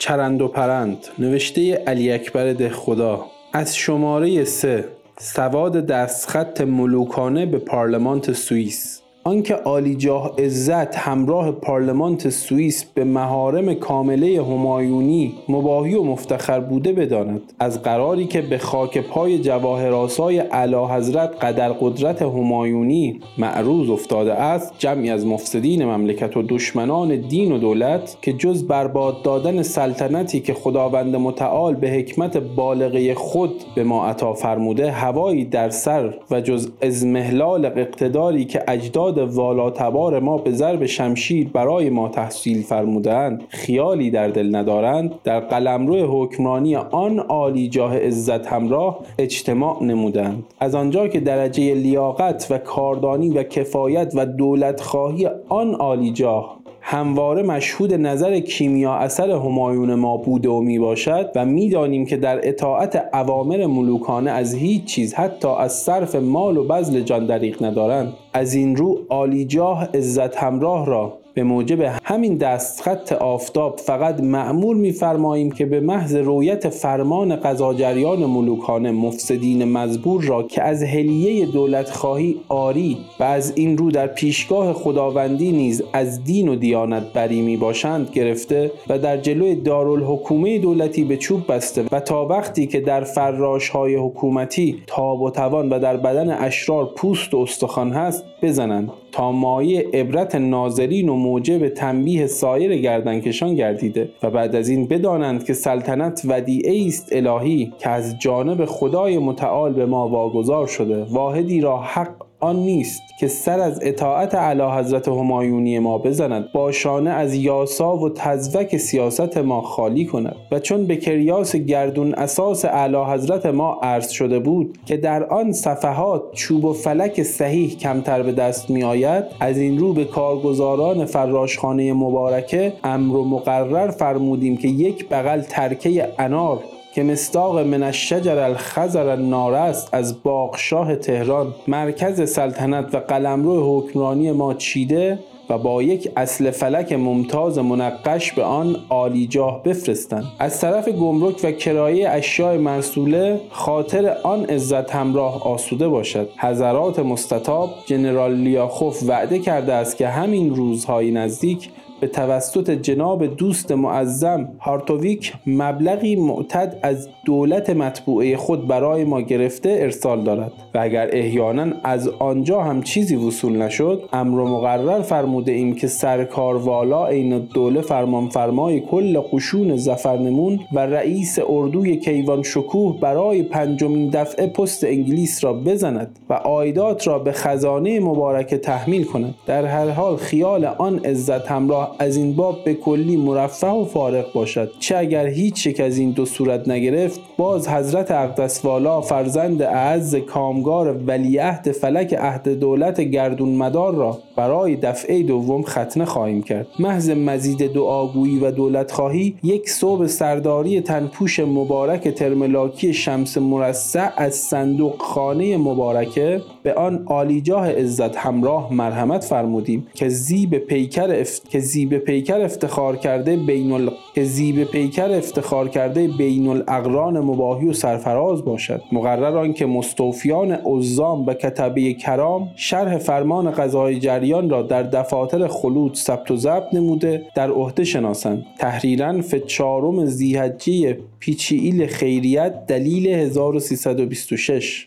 چرند و پرند نوشته علی اکبر ده خدا. از شماره سه سواد دستخط ملوکانه به پارلمانت سوئیس. آنکه عالیجاه عزت همراه پارلمانت سوئیس به مهارم کامله همایونی مباهی و مفتخر بوده بداند. از قراری که به خاک پای جواهراسای اعلی حضرت قدر قدرت همایونی معروض افتاده است جمعی از مفسدین مملکت و دشمنان دین و دولت که جز برباد دادن سلطنتی که خداوند متعال به حکمت بالغه خود به ما عطا فرموده هوایی در سر و جز ازمهلال اقتداری که اجداد والاتبار ما به ضرب شمشیر برای ما تحصیل فرمودند خیالی در دل ندارند در قلمرو حکمرانی آن عالی جاه عزت همراه اجتماع نمودند از آنجا که درجه لیاقت و کاردانی و کفایت و دولت خواهی آن عالی جاه همواره مشهود نظر کیمیا اثر همایون ما بوده و می باشد و می‌دانیم که در اطاعت اوامر ملوکانه از هیچ چیز حتی از صرف مال و بذل جان دریغ ندارند. از این رو عالیجاه عزت همراه را به موجب همین دستخط آفتاب فقط معمول میفرماییم که به محض رویت فرمان قضاجریان ملوکانه مفسدین مزبور را که از هلیه دولت خواهی آری و از این رو در پیشگاه خداوندی نیز از دین و دیانت بری می باشند گرفته و در جلوی دارالحکومه دولتی به چوب بسته و تا وقتی که در فراش های حکومتی تاب و توان و در بدن اشرار پوست و استخوان هست بزنند. تا مایه عبرت ناظرین و موجب تنبیه سایر گردنکشان گردیده و بعد از این بدانند که سلطنت ودیعه است الهی که از جانب خدای متعال به ما واگذار شده واحدی را حق آن نیست که سر از اطاعت علی حضرت همایونی ما بزند با شانه از یاسا و تزوک سیاست ما خالی کند. و چون به کریاس گردون اساس اعلی حضرت ما عرض شده بود که در آن صفحات چوب و فلک صحیح کمتر به دست می آید از این رو به کارگزاران فراشخانه مبارکه امر و مقرر فرمودیم که یک بغل ترکه انار که مستاق من الشجر الخزر النار است از باغشاه تهران. مرکز سلطنت و قلمرو حکمرانی ما چیده و با یک اصل فلک ممتاز منقش به آن عالیجاه بفرستند. از طرف گمرک و کرایه اشیاء مرسوله خاطر آن عزت همراه آسوده باشد. حضرات مستطاب جنرال لیاخوف وعده کرده است که همین روزهای نزدیک به توسط جناب دوست معظم هارتویک مبلغی معتد از دولت مطبوعه خود برای ما گرفته ارسال دارد و اگر احیانا از آنجا هم چیزی وصول نشد امر مقرر فرموده ایم که سرکار والا عین دوله فرمانفرمای کل قشون زفرنمون و رئیس اردوی کیوان شکوه برای پنجمین دفعه پست انگلیس را بزند و آیدات را به خزانه مبارکه تحمیل کند. در هر حال خیال آن عزت همراه از این باب به کلی مرفه و فارغ باشد. چه اگر هیچ یک از این دو صورت نگرفت باز حضرت اقدس والا فرزند اعز کامگار ولیعهد فلک عهد دولت گردون مدار را برای دفعه دوم ختنه خواهیم کرد. محض مزید دعاگویی و دولت خواهی یک صوب سرداری تنپوش مبارک ترملاکی شمس مرصع از صندوق خانه مبارکه به آن عالیجاه عزت همراه مرحمت فرمودیم که زیب پیکر افت... که زیب پیکر افتخار کرده بین ال... که زیب پیکر افتخار کرده بین الاقران مباهی و سرفراز باشد. مقرر آن که مستوفیان عظام و کتبه کرام شرح فرمان قضا جریان را در دفاتر خلود ثبت و ضبط نموده در عهده شناسند. تحریرا فی چهارم ذیحجه پیچی‌ئیل خیریت دلیل 1326